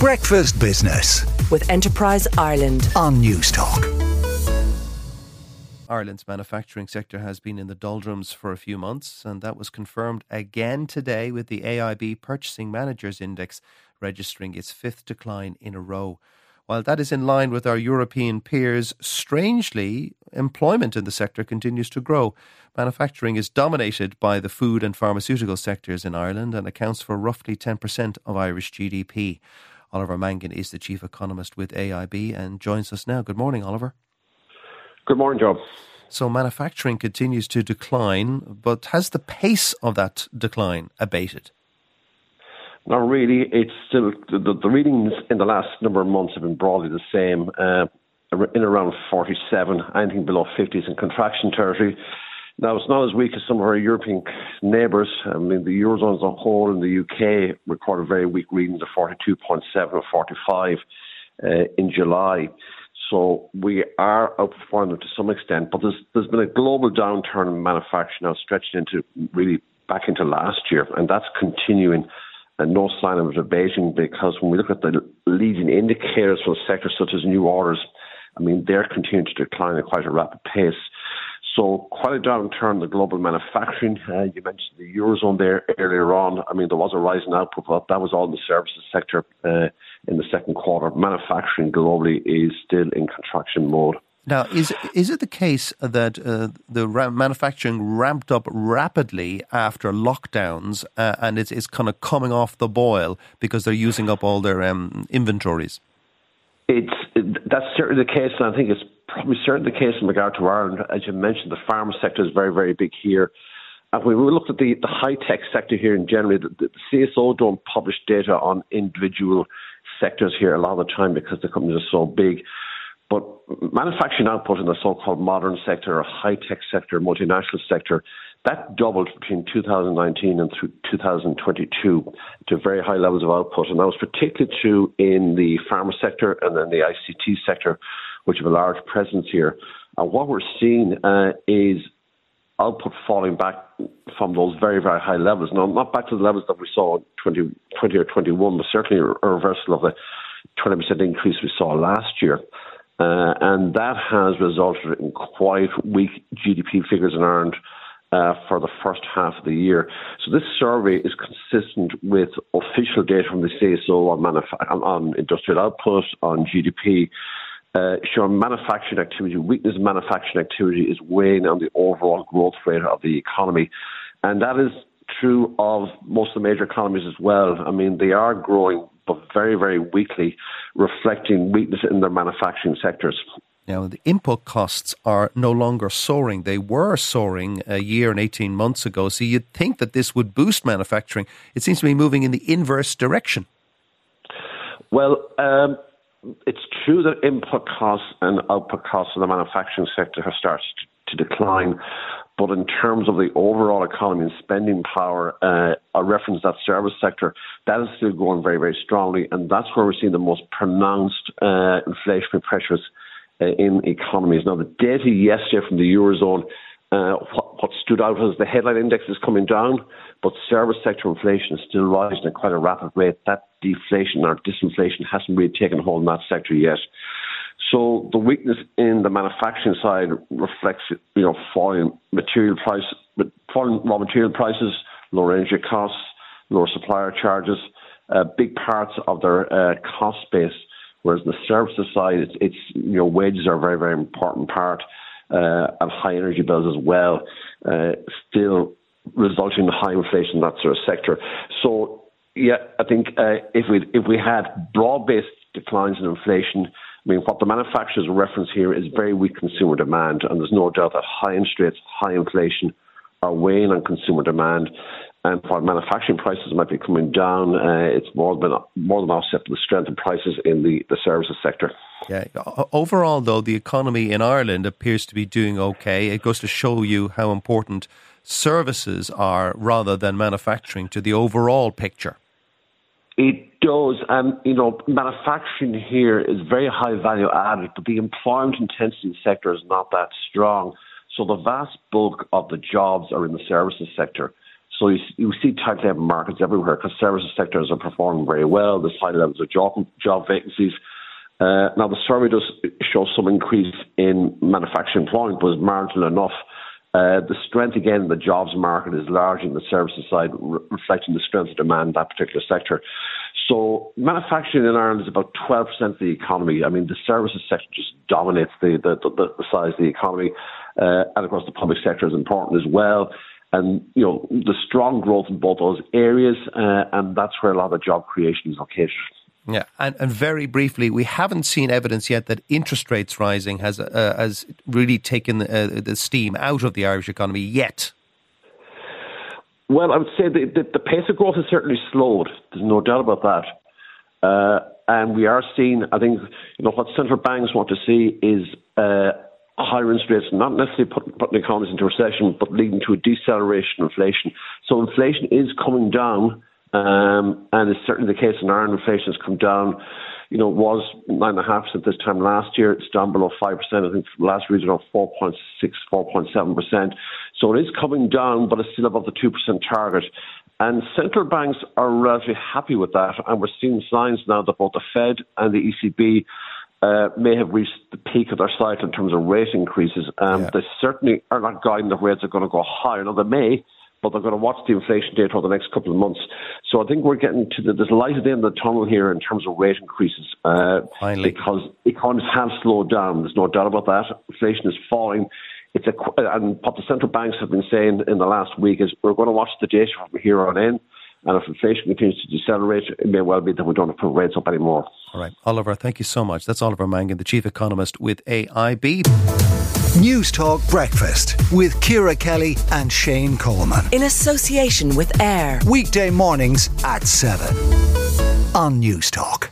Breakfast Business with Enterprise Ireland on Newstalk. Ireland's manufacturing sector has been in the doldrums for a few months, and that was confirmed again today with the AIB Purchasing Managers Index registering its fifth decline in a row. While that is in line with our European peers, strangely, employment in the sector continues to grow. Manufacturing is dominated by the food and pharmaceutical sectors in Ireland and accounts for roughly 10% of Irish GDP. Oliver Mangan is the chief economist with AIB and joins us now. Good morning, Oliver. Good morning, Joe. So, manufacturing continues to decline, but has the pace of that decline abated? Not really. It's still the, the readings in the last number of months have been broadly the same, uh, in around 47. Anything below 50 is in contraction territory. Now, it's not as weak as some of our European neighbours. I mean, the Eurozone as a whole in the UK recorded very weak readings of 42.7 or 45 uh, in July. So we are outperforming to some extent, but there's there's been a global downturn in manufacturing now stretching into really back into last year, and that's continuing and no sign of it abating because when we look at the leading indicators for sectors such as new orders, I mean, they're continuing to decline at quite a rapid pace. So quite a downturn in the global manufacturing. Uh, you mentioned the eurozone there earlier on. I mean, there was a rise in output, but that was all in the services sector uh, in the second quarter. Manufacturing globally is still in contraction mode. Now, is is it the case that uh, the ra- manufacturing ramped up rapidly after lockdowns, uh, and it's, it's kind of coming off the boil because they're using up all their um, inventories? It's that's certainly the case, and I think it's probably certainly the case in regard to Ireland. As you mentioned, the pharma sector is very, very big here. And when we looked at the, the high tech sector here in general, the, the CSO don't publish data on individual sectors here a lot of the time because the companies are so big. But manufacturing output in the so-called modern sector or high-tech sector, multinational sector, that doubled between 2019 and 2022 to very high levels of output. And that was particularly true in the pharma sector and then the ICT sector, which have a large presence here. And what we're seeing uh, is output falling back from those very, very high levels. Now, not back to the levels that we saw in 20, 20 or 21, but certainly a reversal of the 20% increase we saw last year. Uh, and that has resulted in quite weak GDP figures in Ireland uh, for the first half of the year. So this survey is consistent with official data from the CSO on, manuf- on industrial output, on GDP, uh, showing manufacturing activity, weakness in manufacturing activity is weighing on the overall growth rate of the economy. And that is true of most of the major economies as well. I mean, they are growing, but very, very weakly, reflecting weakness in their manufacturing sectors. Now, the input costs are no longer soaring. They were soaring a year and 18 months ago. So you'd think that this would boost manufacturing. It seems to be moving in the inverse direction. Well, um, it's true that input costs and output costs in the manufacturing sector have started to decline. But in terms of the overall economy and spending power, uh, I reference that service sector, that is still growing very, very strongly. And that's where we're seeing the most pronounced uh, inflationary pressures in economies. Now, the data yesterday from the Eurozone, uh, what, what, stood out as the headline index is coming down, but service sector inflation is still rising at quite a rapid rate. That deflation or disinflation hasn't really taken hold in that sector yet. So the weakness in the manufacturing side reflects, you know, falling material price, falling raw material prices, lower energy costs, lower supplier charges, uh, big parts of their uh, cost base. Whereas the services side, it's, it's, you know wages are a very very important part, uh, and high energy bills as well, uh, still resulting in high inflation in that sort of sector. So yeah, I think uh, if we if we had broad based declines in inflation I mean, what the manufacturers reference here is very weak consumer demand, and there's no doubt that high interest rates, high inflation are weighing on consumer demand. And while manufacturing prices might be coming down, uh, it's more than more than offset the strength in prices in the, the services sector. Yeah. Overall, though, the economy in Ireland appears to be doing okay. It goes to show you how important services are rather than manufacturing to the overall picture. It does. And, you know, manufacturing here is very high value added, but the employment intensity sector is not that strong. So the vast bulk of the jobs are in the services sector. So you, you see tight labour markets everywhere because services sectors are performing very well. There's high levels of job job vacancies. Uh, now the survey does show some increase in manufacturing employment, but it's marginal enough. Uh, the strength again in the jobs market is largely in the services side, re- reflecting the strength of demand in that particular sector. So manufacturing in Ireland is about 12% of the economy. I mean, the services sector just dominates the, the, the, the size of the economy. Uh, and of course, the public sector is important as well. And, you know, the strong growth in both those areas, uh, and that's where a lot of job creation is located. Yeah, and, and very briefly, we haven't seen evidence yet that interest rates rising has uh, has really taken the, uh, the steam out of the Irish economy yet. Well, I would say the, the, the, pace of growth has certainly slowed. There's no doubt about that. Uh, and we are seeing, I think, you know, what central banks want to see is uh, higher interest rates, not necessarily putting, putting economies into recession, but leading to a deceleration of inflation. So inflation is coming down um, and it's certainly the case in Ireland. Inflation has come down. You know, it was nine and a half percent this time last year. It's down below five percent. I think last year it was around 4.6, 4.7 percent. So it is coming down, but it's still above the two percent target. And central banks are relatively happy with that, and we're seeing signs now that both the Fed and the ECB uh, may have reached the peak of their cycle in terms of rate increases. Um, yeah. They certainly are not guiding that rates are going to go higher. Now, they may, but they're going to watch the inflation data over the next couple of months. So I think we're getting to the, there's light at the end of the tunnel here in terms of rate increases. Uh, Finally. Because economies have slowed down. There's no doubt about that. Inflation is falling. It's a, and what the central banks have been saying in the last week is we're going to watch the data from here on in. And if inflation continues to decelerate, it may well be that we don't have to put rates up anymore. All right. Oliver, thank you so much. That's Oliver Mangan, the chief economist with AIB. Newstalk Breakfast with Ciara Kelly and Shane Coleman. In association with AIR. Weekday mornings at 7 on Newstalk.